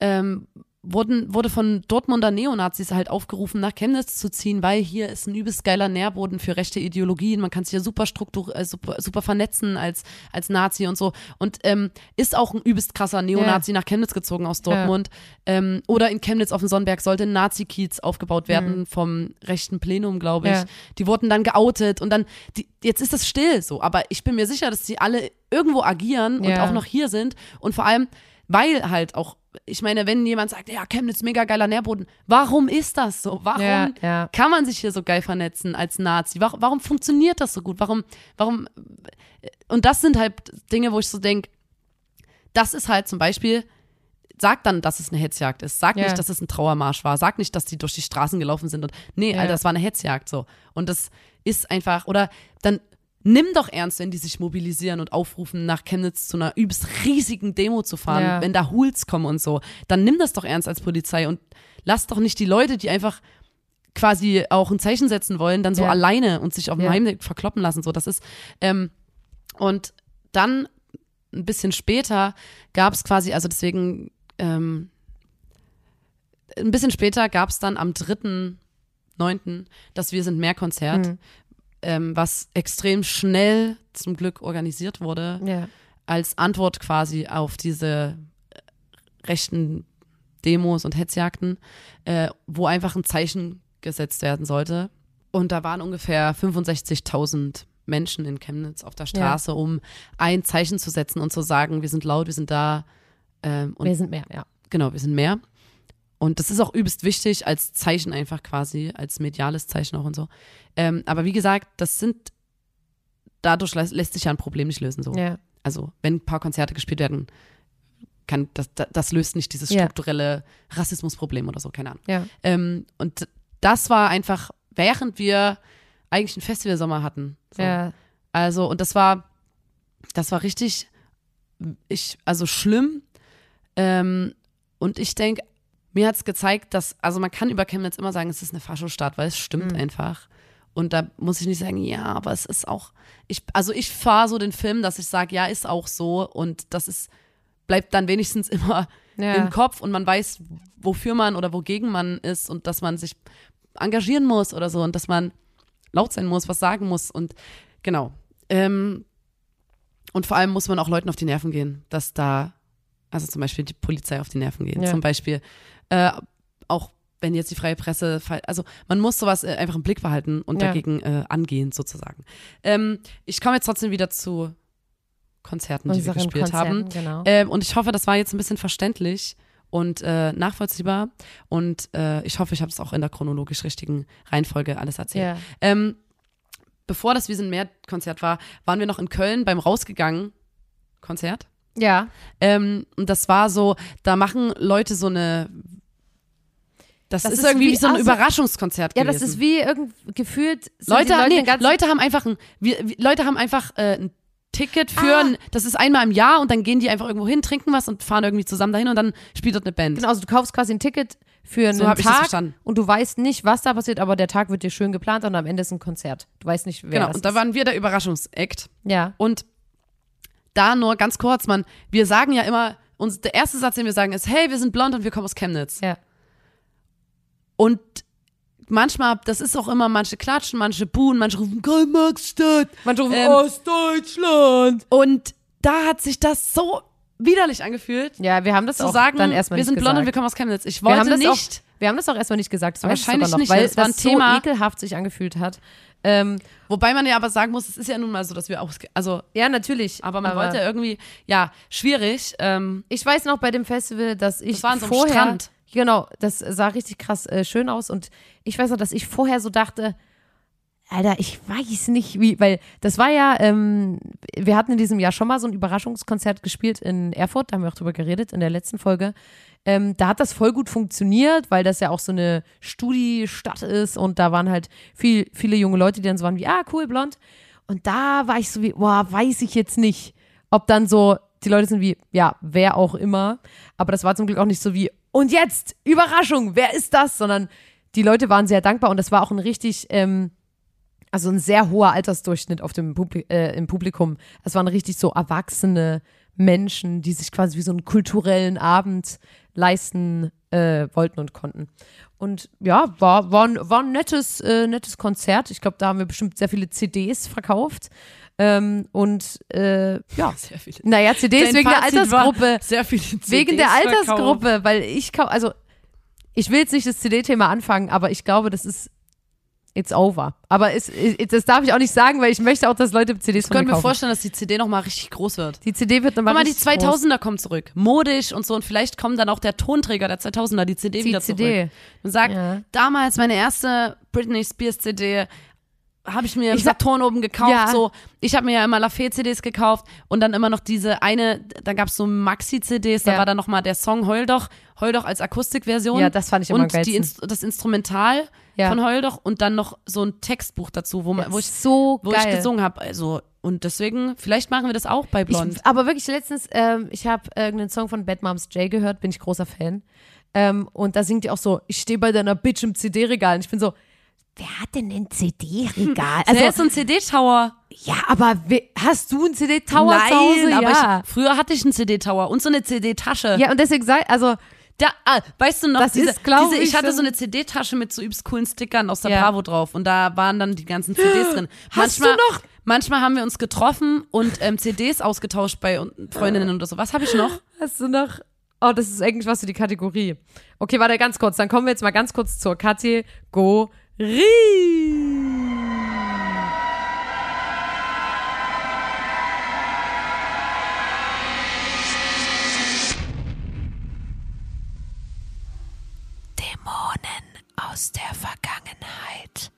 ähm, wurden, wurde von Dortmunder Neonazis halt aufgerufen, nach Chemnitz zu ziehen, weil hier ist ein übelst geiler Nährboden für rechte Ideologien. Man kann sich hier super struktur, äh, super, super vernetzen als, als Nazi und so. Und ähm, ist auch ein übelst krasser Neonazi nach Chemnitz gezogen aus Dortmund. Ähm, oder in Chemnitz auf dem Sonnenberg sollte ein Nazi-Kiez aufgebaut werden vom rechten Plenum, glaube ich. Ja. Die wurden dann geoutet und dann, die, jetzt ist das still so. Aber ich bin mir sicher, dass sie alle irgendwo agieren und Ja. auch noch hier sind. Und vor allem, weil halt auch, ich meine, wenn jemand sagt, ja, Chemnitz, mega geiler Nährboden, warum ist das so? Warum Ja, ja. kann man sich hier so geil vernetzen als Nazi? Warum, warum funktioniert das so gut? Warum, warum, und das sind halt Dinge, wo ich so denke, das ist halt zum Beispiel, sag dann, dass es eine Hetzjagd ist. Sag Ja. nicht, dass es ein Trauermarsch war. Sag nicht, dass die durch die Straßen gelaufen sind und nee. Alter, das war eine Hetzjagd so. Und das ist einfach, oder dann nimm doch ernst, wenn die sich mobilisieren und aufrufen, nach Chemnitz zu einer übelst riesigen Demo zu fahren, Ja. wenn da Hools kommen und so. Dann nimm das doch ernst als Polizei und lass doch nicht die Leute, die einfach quasi auch ein Zeichen setzen wollen, dann so Ja. alleine und sich auf dem Ja. Heimweg verkloppen lassen. So, das ist, ähm, und dann ein bisschen später gab es quasi, also deswegen, ähm, ein bisschen später gab es dann am 3.9. das Wir sind mehr Konzert, Mhm. Ähm, was extrem schnell zum Glück organisiert wurde, Ja. als Antwort quasi auf diese äh, rechten Demos und Hetzjagden, äh, wo einfach ein Zeichen gesetzt werden sollte. Und da waren ungefähr 65.000 Menschen in Chemnitz auf der Straße, um ein Zeichen zu setzen und zu sagen, wir sind laut, wir sind da. Ähm, und Wir sind mehr, ja. genau, wir sind mehr. Und das ist auch übelst wichtig als Zeichen einfach quasi, als mediales Zeichen auch und so. Ähm, aber wie gesagt, das sind, dadurch lässt, lässt sich ja ein Problem nicht lösen so. ja. Also wenn ein paar Konzerte gespielt werden, kann das, das, löst nicht dieses Ja. strukturelle Rassismusproblem oder so, keine Ahnung. Ja. Ähm, und das war einfach, während wir eigentlich einen Festivalsommer hatten. So. Ja. Also, und das war, das war richtig, ich, also schlimm. Ähm, und ich denke, mir hat es gezeigt, dass, also man kann über Chemnitz immer sagen, es ist eine Faschostadt, weil es stimmt Mhm. einfach. Und da muss ich nicht sagen, ja, aber es ist auch, ich, also ich fahre so den Film, dass ich sage, ja, ist auch so. Und das ist, bleibt dann wenigstens immer Ja. im Kopf und man weiß, wofür man oder wogegen man ist und dass man sich engagieren muss oder so und dass man laut sein muss, was sagen muss und genau. Ähm, und vor allem muss man auch Leuten auf die Nerven gehen, dass da, also zum Beispiel die Polizei auf die Nerven gehen, Ja. zum Beispiel äh, auch wenn jetzt die freie Presse, also man muss sowas äh, einfach im Blick behalten und Ja. dagegen äh, angehen sozusagen. Ähm, ich komme jetzt trotzdem wieder zu Konzerten, die wir Unseren gespielt haben. Konzerten, genau. Ähm, und ich hoffe, das war jetzt ein bisschen verständlich und äh, nachvollziehbar. Und äh, ich hoffe, ich habe es auch in der chronologisch richtigen Reihenfolge alles erzählt. ja. Ähm, bevor das Wir sind mehr Konzert war, waren wir noch in Köln beim Rausgegangen Konzert. ja. Ähm, und das war so, da machen Leute so eine. Das, Das ist, ist irgendwie wie so ein Überraschungskonzert Ja, gewesen. das ist wie irgend gefühlt Leute, Leute nee, Leute haben einfach ein, wir, Leute haben einfach äh, ein Ticket für, Ah. ein, das ist einmal im Jahr und dann gehen die einfach irgendwo hin, trinken was und fahren irgendwie zusammen dahin und dann spielt dort eine Band. Genau, also du kaufst quasi ein Ticket für einen So Tag verstanden. und du weißt nicht, was da passiert, aber der Tag wird dir schön geplant und am Ende ist ein Konzert. Du weißt nicht, wer Genau, das und da ist. waren wir der Überraschungsakt. ja, Und da nur ganz kurz, man, wir sagen ja immer, uns, der erste Satz, den wir sagen, ist, hey, wir sind blond und wir kommen aus Chemnitz. ja, Und manchmal, das ist auch immer, manche klatschen, manche buhen, manche rufen Karl-Marx-Stadt. man ruft Ähm, Ostdeutschland. Und da hat sich das so widerlich angefühlt, Ja, wir haben das zu auch sagen, dann erstmal wir sind blond und wir kommen aus Chemnitz. Ich wir haben wollte das nicht, Auch, wir haben das auch erstmal nicht gesagt. Das Wahrscheinlich noch, nicht, weil das war ein Thema. so ekelhaft sich angefühlt hat. Ähm, wobei man ja aber sagen muss, es ist ja nun mal so, dass wir auch, also, ja, natürlich. aber man wollte irgendwie, ja, schwierig. Ähm, Ich weiß noch bei dem Festival, dass ich Das war an so einem vorher, Strand. Genau, das sah richtig krass äh, schön aus und ich weiß noch, dass ich vorher so dachte, Alter, ich weiß nicht wie, weil das war ja, ähm, wir hatten in diesem Jahr schon mal so ein Überraschungskonzert gespielt in Erfurt, da haben wir auch drüber geredet in der letzten Folge. Ähm, da hat das voll gut funktioniert, weil das ja auch so eine Studi-Stadt ist und da waren halt viel, viele junge Leute, die dann so waren wie, ah, cool, blond. Und da war ich so wie, boah, weiß ich jetzt nicht, ob dann so, die Leute sind wie, ja, wer auch immer. Aber das war zum Glück auch nicht so wie, und jetzt, Überraschung, wer ist das? Sondern die Leute waren sehr dankbar und das war auch ein richtig, ähm, also ein sehr hoher Altersdurchschnitt auf dem Publi äh, im Publikum. Es waren richtig so erwachsene Menschen, die sich quasi wie so einen kulturellen Abend leisten äh, wollten und konnten. Und ja, war, war, ein, war ein nettes, äh, nettes Konzert. Ich glaube, da haben wir bestimmt sehr viele CDs verkauft. Ähm, und äh, ja, sehr viele. naja, CDs Dein wegen der Fazit war, Altersgruppe. Sehr viele CDs Wegen der verkauft. Altersgruppe, weil ich also ich will jetzt nicht das CD-Thema anfangen, aber ich glaube, das ist it's over. Aber es, es, das darf ich auch nicht sagen, weil ich möchte auch, dass Leute CDs Ich von mir könnte mir kaufen. vorstellen, dass die CD nochmal richtig groß wird. Die CD wird nochmal Guck mal, die richtig groß. 2000er kommen zurück. Modisch und so. Und vielleicht kommt dann auch der Tonträger der 2000er, die CD Die wieder CD. zurück. Und sagt, Ja. damals meine erste Britney Spears CD habe ich mir Ich sag- Saturn oben gekauft. Ja. So, ich habe mir ja immer Lafayette-CDs gekauft und dann immer noch diese eine, da gab es so Maxi-CDs, da Ja. war dann nochmal der Song Heul doch, Heul doch als Akustikversion. Ja, das fand ich immer am Und das Instrumental Ja. von Heul doch und dann noch so ein Textbuch dazu, wo, man, wo ich so wo geil. ich gesungen habe. Also, und deswegen, vielleicht machen wir das auch bei Blond. Ich, aber wirklich letztens, ähm, ich habe irgendeinen Song von Bad Moms J gehört, bin ich großer Fan. Ähm, und da singt die auch so, ich stehe bei deiner Bitch im CD-Regal. Und ich bin so, wer hat denn ein CD-Regal? Also, Also, ist so ein CD-Tower. Ja, aber we- hast du einen CD-Tower zu Hause? aber ja. ich, früher hatte ich einen CD-Tower und so eine CD-Tasche. ja, und deswegen sei, also, Da, ah, weißt du noch, Das diese, ist, glaub diese, ich ich, hatte so- so eine CD-Tasche mit so übelst coolen Stickern aus der Ja. Bravo drauf und da waren dann die ganzen CDs drin. Hast manchmal, du noch- Manchmal haben wir uns getroffen und ähm, CDs ausgetauscht bei un- Freundinnen oder so. Was habe ich noch? hast du noch, oh, das ist eigentlich was für die Kategorie. Okay, warte ganz kurz, dann kommen wir jetzt mal ganz kurz zur Kategorie. Dämonen aus der Vergangenheit.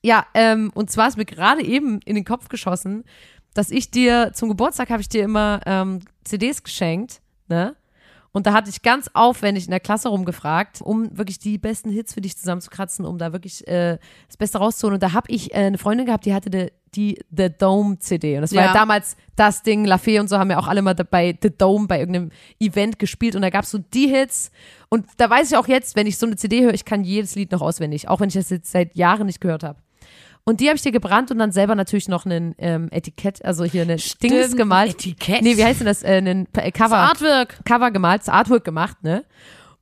Ja, ähm, und zwar ist mir gerade eben in den Kopf geschossen, dass ich dir zum Geburtstag habe ich dir immer ähm, CDs geschenkt, ne? Und da hatte ich ganz aufwendig in der Klasse rumgefragt, um wirklich die besten Hits für dich zusammenzukratzen, um da wirklich äh, das Beste rauszuholen. Und da habe ich äh, eine Freundin gehabt, die hatte die, die The Dome CD. Und das war Ja. ja damals das Ding, La Fee und so haben ja auch alle mal bei The Dome bei irgendeinem Event gespielt. Und da gab es so die Hits. Und da weiß ich auch jetzt, wenn ich so eine CD höre, ich kann jedes Lied noch auswendig, auch wenn ich das jetzt seit Jahren nicht gehört habe. Und die habe ich dir gebrannt und dann selber natürlich noch ein ähm, Etikett, also hier eine Dings gemalt. Etikett? Nee, wie heißt denn das? Äh, ein äh, Cover. Artwork. Cover gemalt, das Artwork gemacht, ne?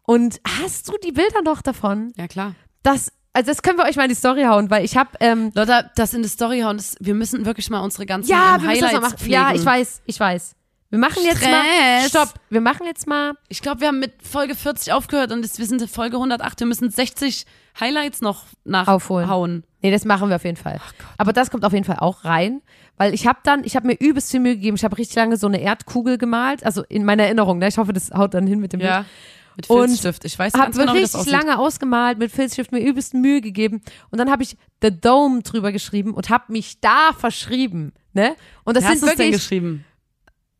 Und hast du die Bilder noch davon? Ja, klar. Das, also das können wir euch mal in die Story hauen, weil ich habe ähm, Leute, das in die Story hauen, das, wir müssen wirklich mal unsere ganzen ja, ähm, das Highlights machen. pflegen. Ja, ich weiß, ich weiß. Wir machen jetzt mal. Stress. Stopp. Wir machen jetzt mal. Ich glaube, wir haben mit Folge 40 aufgehört und jetzt, wir sind in Folge 108. Wir müssen 60 Highlights noch Aufholen. nachhauen. Nee, das machen wir auf jeden Fall. Aber das kommt auf jeden Fall auch rein, weil ich habe dann, ich habe mir übelst viel Mühe gegeben. Ich habe richtig lange so eine Erdkugel gemalt, also in meiner Erinnerung. Ne? Ich hoffe, das haut dann hin mit dem Bild. Ja. Mit Und Filzstift. Ich weiß ganz genau, wie das richtig aussieht. lange ausgemalt, mit Filzstift mir übelst Mühe gegeben und dann habe ich The Dome drüber geschrieben und habe mich da verschrieben, ne? Und das hast sind du es denn wirklich, geschrieben?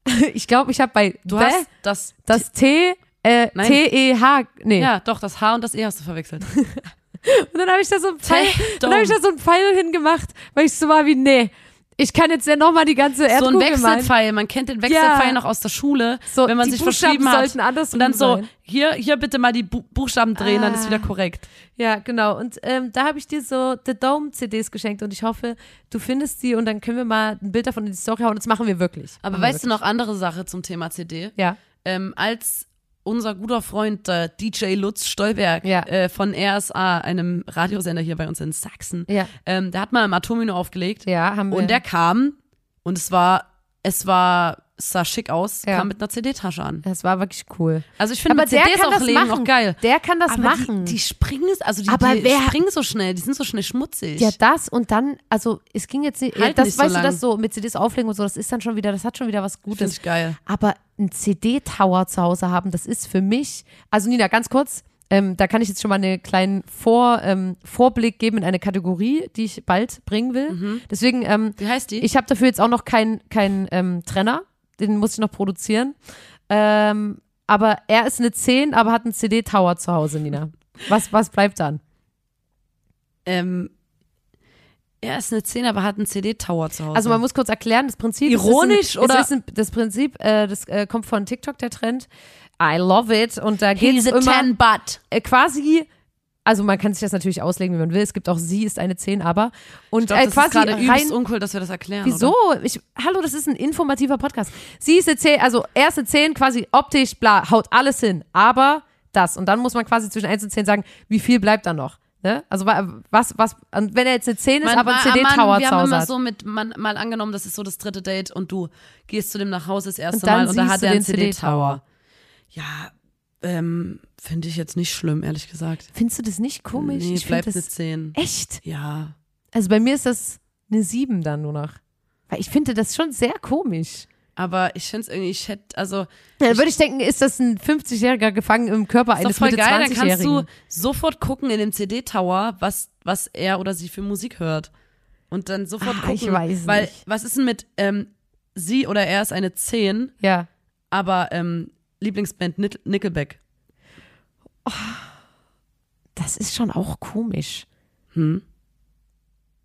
ich glaube, ich habe bei Du hast das. das T äh, Nein. T E H nee Ja, doch, das H und das E hast du verwechselt. und dann habe ich da so ein Pfeil, dann habe ich da so ein Pfeil hingemacht, weil ich so war wie nee, ich kann jetzt ja noch mal die ganze so ein Erdkugel. Wechselpfeil. Man kennt den Wechselpfeil Ja. noch aus der Schule, So, wenn man sich Buchstaben verschrieben hat. Und dann so, sein. hier, hier bitte mal die Bu Buchstaben drehen, dann ist Ah. wieder korrekt. Ja, genau. Und ähm, da habe ich dir so The Dome CDs geschenkt und ich hoffe, du findest die und dann können wir mal ein Bild davon in die Story hauen. Das machen wir wirklich. Aber machen wir weißt du noch andere Sache zum Thema CD? wirklich. Ja. Ähm, als unser guter Freund äh, DJ Lutz Stolberg Ja. äh, von RSA, einem Radiosender hier bei uns in Sachsen, Ja. ähm, der hat mal im Atomino aufgelegt Ja, haben wir. und der kam und es war, es war, sah schick aus, Ja. kam mit einer CD-Tasche an. das war wirklich cool. Also ich finde CDs kann auch das legen machen. auch geil. Der kann das Aber machen. Die, die springen, also die, Aber die wer- springen so schnell, die sind so schnell schmutzig. ja, das und dann, also es ging jetzt nicht, Halten das nicht so weißt du, lang. das so mit CDs auflegen und so, das ist dann schon wieder, das hat schon wieder was Finde Gutes. ich geil. Aber ein CD-Tower zu Hause haben, das ist für mich, also Nina, ganz kurz, ähm, da kann ich jetzt schon mal einen kleinen Vor, ähm, Vorblick geben in eine Kategorie, die ich bald bringen will. Deswegen, ähm, Wie heißt die? ich habe dafür jetzt auch noch keinen kein, ähm, Trenner, den muss ich noch produzieren. Ähm, aber er ist eine 10, aber hat einen CD-Tower zu Hause, Nina. Was, was bleibt dann? ähm, er ist eine 10, aber hat einen CD-Tower zu Hause. Also man muss kurz erklären, das Prinzip Ironisch, ist ein, oder? Ein, das Prinzip, äh, das äh, kommt von TikTok, der Trend. I love it. Und da geht es immer 10 but. äh, quasi, also man kann sich das natürlich auslegen, wie man will. Es gibt auch sie ist eine 10, aber. Und Ich glaub, äh, das ist quasi gerade rein. übelst uncool, dass wir das erklären. Wieso? Oder? Ich, hallo, das ist ein informativer Podcast. Sie ist eine 10, also er ist eine 10, quasi optisch, bla, haut alles hin. Aber das. Und dann muss man quasi zwischen 1 und 10 sagen, wie viel bleibt da noch? Ne? Also wa- was, was, und wenn er jetzt eine 10 ist, Man- aber ein CD-Tower wir zu haben Hause immer hat. so mit, man, mal angenommen, das ist so das dritte Date und du gehst zu dem nach Hause das erste Und Mal und da hat du er einen den CD-Tower. CD-Tower. Ja, ähm, finde ich jetzt nicht schlimm, ehrlich gesagt. Findest du das nicht komisch? Nee, ich bleibt eine das 10. echt. Ja. Also bei mir ist das eine 7 dann nur noch. Weil ich finde das schon sehr komisch. Aber ich finde es irgendwie, ich hätte, also, Ja, dann würde ich denken, ist das ein 50-Jähriger gefangen im Körper ist eines voll Mitte geil, dann kannst du 20-Jährigen? sofort gucken in dem CD-Tower, was, was er oder sie für Musik hört. Und dann sofort Ah, gucken. ich weiß weil, nicht. was ist denn mit, ähm, sie oder er ist eine 10, Ja. aber ähm, Lieblingsband Nick- Nickelback. Das ist schon auch komisch. Hm.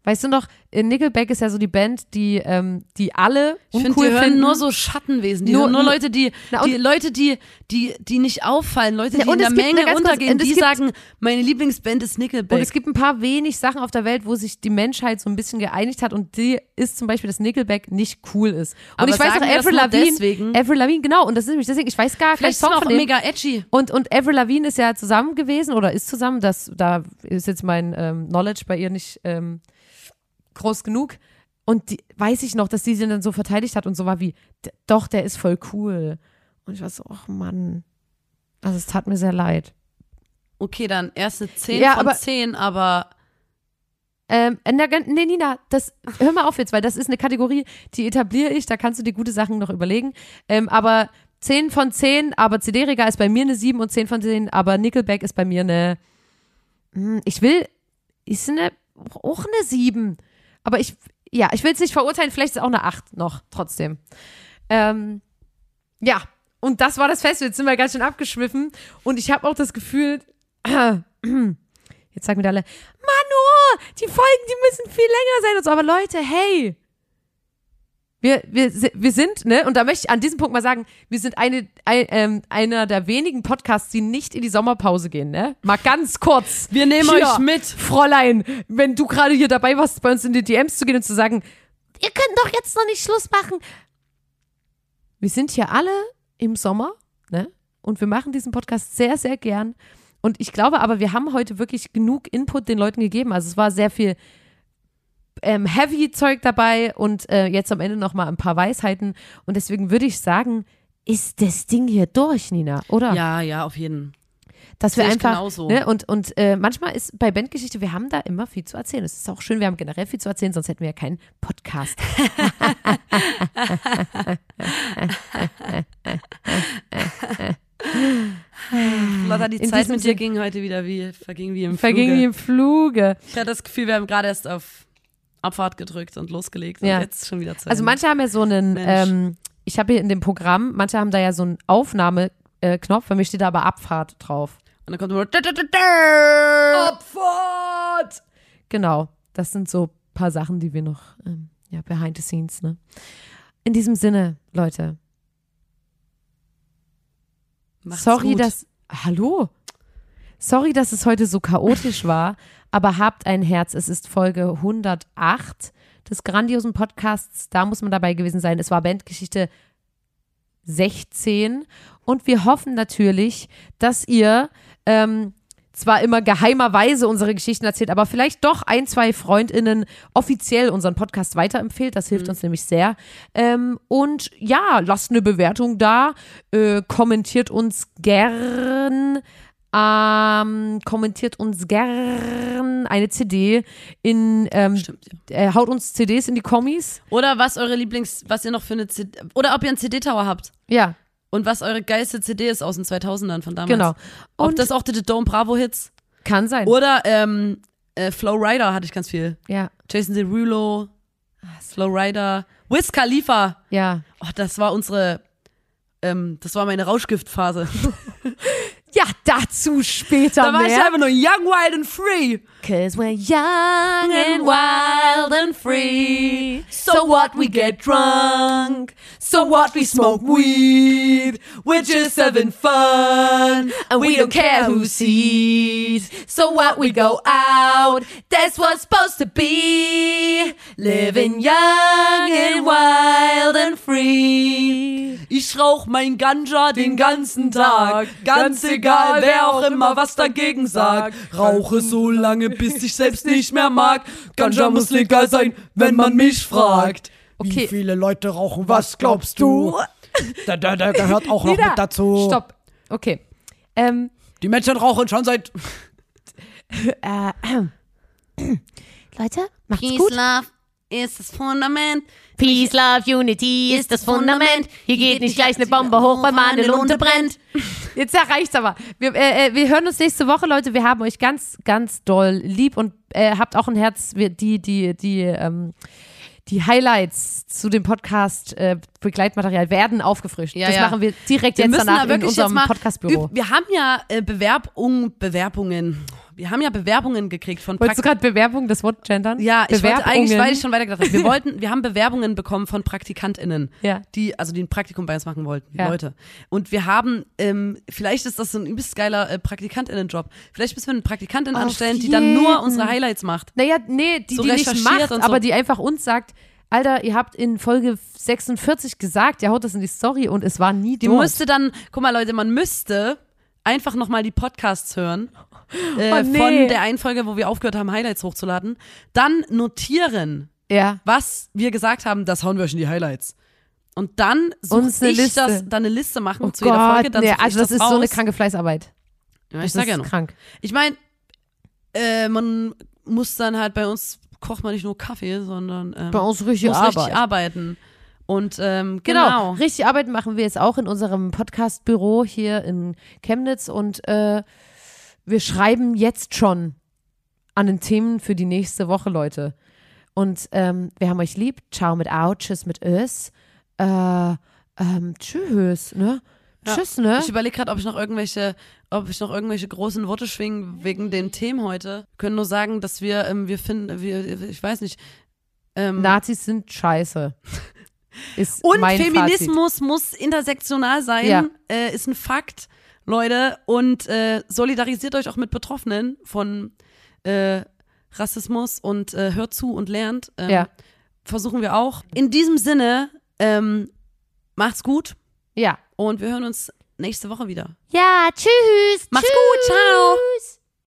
Weißt du noch, äh, Nickelback ist ja so die Band, die, ähm, die alle Ich uncool finde, die hören finden. nur so Schattenwesen. Die Nur- nur Leute, die, Na, die Leute, die, die, die nicht auffallen, Leute, Ja, die und in der Menge kurz- untergehen, die sagen, meine Lieblingsband ist Nickelback. Und es gibt ein paar wenig Sachen auf der Welt, wo sich die Menschheit so ein bisschen geeinigt hat und die ist zum Beispiel, dass Nickelback nicht cool ist. Und Aber ich weiß das Avril Lavigne? Avril Lavigne, genau, und das ist nämlich deswegen, ich weiß gar Vielleicht Song von auch mega edgy. Und, und Avril Lavigne ist ja zusammen gewesen oder ist zusammen, das, da ist jetzt mein ähm, Knowledge bei ihr nicht ähm, groß genug. Und die, weiß ich noch, dass die sie dann so verteidigt hat und so war wie, "D- doch, der ist voll cool. Und ich war so, ach Mann. Also es tat mir sehr leid. Okay, dann erste 10 Ja, von aber- 10, aber Ähm, gan- nee, Nina, das, hör mal auf jetzt, weil das ist eine Kategorie, die etabliere ich, da kannst du dir gute Sachen noch überlegen. Ähm, aber 10 von 10, aber CD-Regal ist bei mir eine 7 und 10 von 10, aber Nickelback ist bei mir eine, hm, ich will, ist eine, auch eine 7. Aber ich, ja, ich will es nicht verurteilen, vielleicht ist es auch eine 8 noch, trotzdem. Ähm, ja, und das war das Fest, jetzt sind wir ganz schön abgeschwiffen und ich habe auch das Gefühl, Jetzt sagen wieder alle, Manu, die Folgen, die müssen viel länger sein und so. Aber Leute, hey, wir, wir, wir sind, ne, und da möchte ich an diesem Punkt mal sagen, wir sind eine, ein, ähm, einer der wenigen Podcasts, die nicht in die Sommerpause gehen, ne? Mal ganz kurz. wir nehmen Hier, euch mit. Fräulein, wenn du gerade hier dabei warst, bei uns in die DMs zu gehen und zu sagen, ihr könnt doch jetzt noch nicht Schluss machen. Wir sind hier alle im Sommer, ne? Und wir machen diesen Podcast sehr, sehr gern. Und ich glaube aber, wir haben heute wirklich genug Input den Leuten gegeben. Also es war sehr viel ähm, Heavy-Zeug dabei und äh, jetzt am Ende noch mal ein paar Weisheiten. Und deswegen würde ich sagen, ist das Ding hier durch, Nina, oder? Ja, ja, auf jeden. Dass wir einfach, genauso. ne, und, und äh, manchmal ist bei Bandgeschichte, wir haben da immer viel zu erzählen. Es ist auch schön, wir haben generell viel zu erzählen, sonst hätten wir ja keinen Podcast. Lotta, die In Zeit mit dir ging heute wieder wie, verging wie im Verging Fluge. wie im Fluge. Ich hatte das Gefühl, wir haben gerade erst auf Abfahrt gedrückt und losgelegt Ja. und jetzt schon wieder Zeit. Also manche haben ja so einen, ähm, ich habe hier in dem Programm, manche haben da ja so einen Aufnahmeknopf, bei mir steht da aber Abfahrt drauf. und dann kommt immer. Abfahrt! Genau, das sind so ein paar Sachen, die wir noch, ähm, ja, behind the scenes, ne? In diesem Sinne, Leute, Macht's sorry, gut. dass, hallo? Sorry, dass es heute so chaotisch war, aber habt ein Herz. Es ist Folge 108 des grandiosen Podcasts. Da muss man dabei gewesen sein. Es war Bandgeschichte 16 und wir hoffen natürlich, dass ihr ähm, zwar immer geheimerweise unsere Geschichten erzählt, aber vielleicht doch ein, zwei FreundInnen offiziell unseren Podcast weiterempfehlt. Das hilft uns nämlich sehr. Ähm, und ja, lasst eine Bewertung da, äh, kommentiert uns gern. Ähm, kommentiert uns gern eine CD in, ähm, Stimmt, ja. äh, haut uns CDs in die Kommis. Oder was eure Lieblings, was ihr noch für eine CD, oder ob ihr einen CD-Tower habt. Ja, Und was eure geilste CD ist aus den 2000ern von damals. genau. Ob Und das auch die The Dome Bravo Hits. kann sein. Oder ähm, äh, Flow Rider hatte ich ganz viel. ja, Jason Derulo, Flow Rider, Wiz Khalifa. ja. Oh, das war unsere, ähm, das war meine Rauschgiftphase. Ja, dazu später Da war ich mehr. einfach nur young, wild and free. Cause we're young and wild and free. So what we get drunk. So what we smoke weed. We're just having fun. And we don't care who sees. So what we go out. That's what's supposed to be. Living young and wild and free. Ich rauch mein Ganja den ganzen Tag. Ganz egal, wer auch immer was dagegen sagt. Rauche so lange, bis ich selbst nicht mehr mag. Ganja muss legal sein, wenn man mich fragt. Okay. Wie viele Leute rauchen? Was glaubst du? Da, da, da gehört auch noch Nina, mit dazu. Stopp. Okay. Ähm, Die Menschen rauchen schon seit. äh, Leute, macht's gut. Love ist das Fundament. Peace, Love, Unity ist das Fundament. Hier geht nicht gleich eine Bombe hoch, weil meine Lunte brennt. Jetzt reicht's aber. Wir, äh, äh, wir hören uns nächste Woche, Leute. Wir haben euch ganz, ganz doll lieb und äh, habt auch ein Herz. Wir, die, die, die, ähm, die Highlights zu dem Podcast äh, Begleitmaterial werden aufgefrischt. Ja, das ja. machen wir direkt Wir jetzt danach da in wirklich unserem Podcastbüro. Wir haben ja äh, Bewerbung, Bewerbungen. wir haben ja Bewerbungen gekriegt von Wolltest du Praktikanten. gerade Bewerbung, das Wort gendern? Ja, ich wollte eigentlich, weil ich schon weitergedacht habe. Wir wollten, wir haben Bewerbungen bekommen von PraktikantInnen, Ja. die, also die ein Praktikum bei uns machen wollten, Ja. Leute. Und wir haben, ähm, vielleicht ist das so ein übelst geiler äh, PraktikantInnen-Job. Vielleicht müssen wir eine Praktikantin Auf anstellen, die dann nur jeden. unsere Highlights macht. Naja, nee, die, So die nicht macht, so. aber die einfach uns sagt, Alter, ihr habt in Folge 46 gesagt, ihr haut das in die Story und es war nie Die dort. müsste dann, guck mal Leute, man müsste einfach nochmal die Podcasts hören. Äh, Oh, nee. Von der einen Folge, wo wir aufgehört haben, Highlights hochzuladen. Dann notieren, ja. was wir gesagt haben, das hauen wir euch in die Highlights. Und dann suche ich Liste. das, dann eine Liste machen Oh zu jeder Gott, Folge. Dann nee, also das, das ist so eine kranke Fleißarbeit. Ja, ich Das sag ja ist noch. krank. Ich meine, äh, man muss dann halt bei uns kocht man nicht nur Kaffee, sondern ähm, Bei uns richtig muss Arbeit. richtig arbeiten. Und ähm, Genau. genau. Richtig Arbeit machen wir jetzt auch in unserem Podcast-Büro hier in Chemnitz und äh, wir schreiben jetzt schon an den Themen für die nächste Woche, Leute. Und ähm, wir haben euch lieb. Ciao mit Au, tschüss mit Ös. Äh, ähm, tschüss, ne? Ja. Tschüss, ne? Ich überlege gerade, ob ich noch irgendwelche, ob ich noch irgendwelche großen Worte schwingen wegen den Themen heute. Können nur sagen, dass wir, ähm, wir finden, wir, ich weiß nicht. Ähm, Nazis sind scheiße. Ist und mein Fazit. Feminismus muss intersektional sein, Ja. äh, ist ein Fakt, Leute. Und äh, solidarisiert euch auch mit Betroffenen von äh, Rassismus und äh, hört zu und lernt. Ähm, Ja. Versuchen wir auch. In diesem Sinne, ähm, macht's gut Ja. und wir hören uns nächste Woche wieder. Ja, tschüss. Macht's gut, ciao. Tschüss.